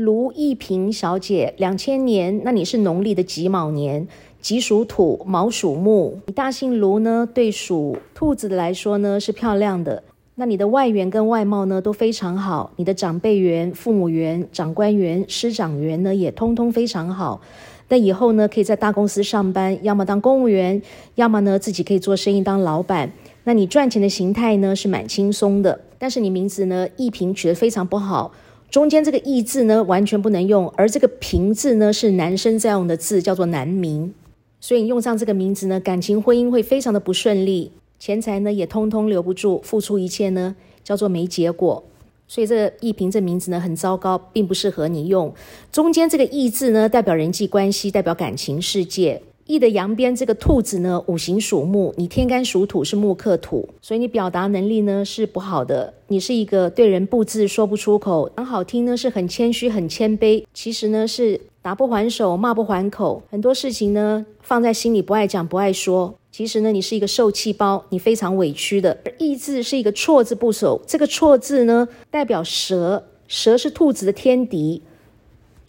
卢一平小姐，两千年，那你是农历的己卯年，己属土，卯属木。你大姓卢呢，对属兔子的来说呢是漂亮的。那你的外缘跟外貌呢都非常好，你的长辈缘、父母缘、长官缘、师长缘呢也通通非常好。那以后呢可以在大公司上班，要么当公务员，要么呢自己可以做生意当老板。那你赚钱的形态呢是蛮轻松的，但是你名字呢一平取得非常不好。中间这个“义”字呢，完全不能用，而这个“平”字呢，是男生在用的字，叫做男名，所以你用上这个名字呢，感情婚姻会非常的不顺利，钱财呢也通通留不住，付出一切呢，叫做没结果。所以这个“义平”这名字呢，很糟糕，并不适合你用。中间这个“义”字呢，代表人际关系，代表感情世界。义的阳边这个兔子呢，五行属木，你天干属土，是木克土，所以你表达能力呢是不好的。你是一个对人不字说不出口，讲好听呢是很谦虚很谦卑，其实呢是打不还手，骂不还口，很多事情呢放在心里不爱讲不爱说。其实呢你是一个受气包，你非常委屈的。义字是一个错字部首，这个错字呢代表蛇，蛇是兔子的天敌。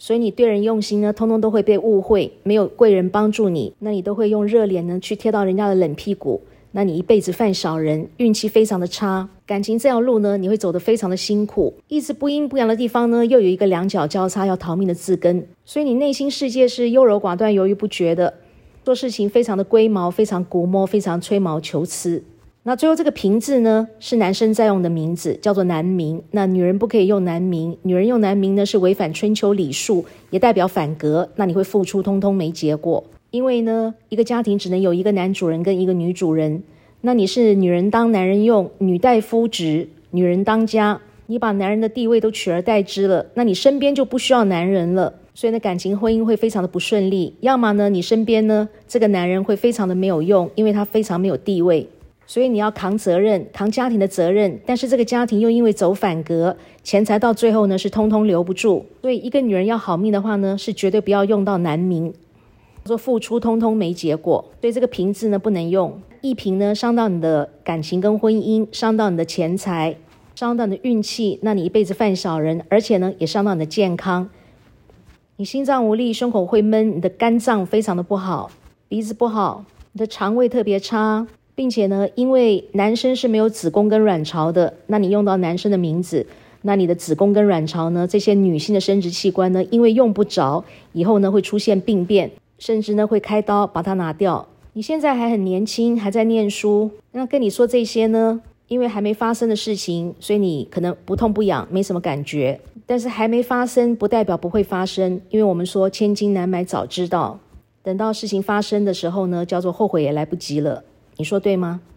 所以你对人用心呢，通通都会被误会，没有贵人帮助你，那你都会用热脸呢去贴到人家的冷屁股，那你一辈子犯小人，运气非常的差，感情这条路呢，你会走得非常的辛苦，一直不阴不阳的地方呢，又有一个两脚交叉要逃命的字根，所以你内心世界是优柔寡断、犹豫不决的，做事情非常的龟毛，非常古摸，非常吹毛求疵。那最后这个平字呢，是男生在用的名字，叫做男名。那女人不可以用男名，女人用男名呢是违反春秋礼数，也代表反格。那你会付出通通没结果，因为呢，一个家庭只能有一个男主人跟一个女主人。那你是女人当男人用，女代夫职，女人当家，你把男人的地位都取而代之了，那你身边就不需要男人了。所以呢，感情婚姻会非常的不顺利。要么呢，你身边呢这个男人会非常的没有用，因为他非常没有地位。所以你要扛责任，扛家庭的责任，但是这个家庭又因为走反格，钱财到最后呢是通通留不住。所以一个女人要好命的话呢，是绝对不要用到男名，说付出通通没结果。所以这个瓶字呢不能用，一瓶呢伤到你的感情跟婚姻，伤到你的钱财，伤到你的运气，那你一辈子犯小人，而且呢也伤到你的健康。你心脏无力，胸口会闷，你的肝脏非常的不好，鼻子不好，你的肠胃特别差。并且呢，因为男生是没有子宫跟卵巢的，那你用到男生的名字，那你的子宫跟卵巢呢，这些女性的生殖器官呢，因为用不着，以后呢会出现病变，甚至呢会开刀把它拿掉。你现在还很年轻，还在念书，那跟你说这些呢，因为还没发生的事情，所以你可能不痛不痒，没什么感觉。但是还没发生，不代表不会发生，因为我们说千金难买早知道，等到事情发生的时候呢，叫做后悔也来不及了。你说对吗？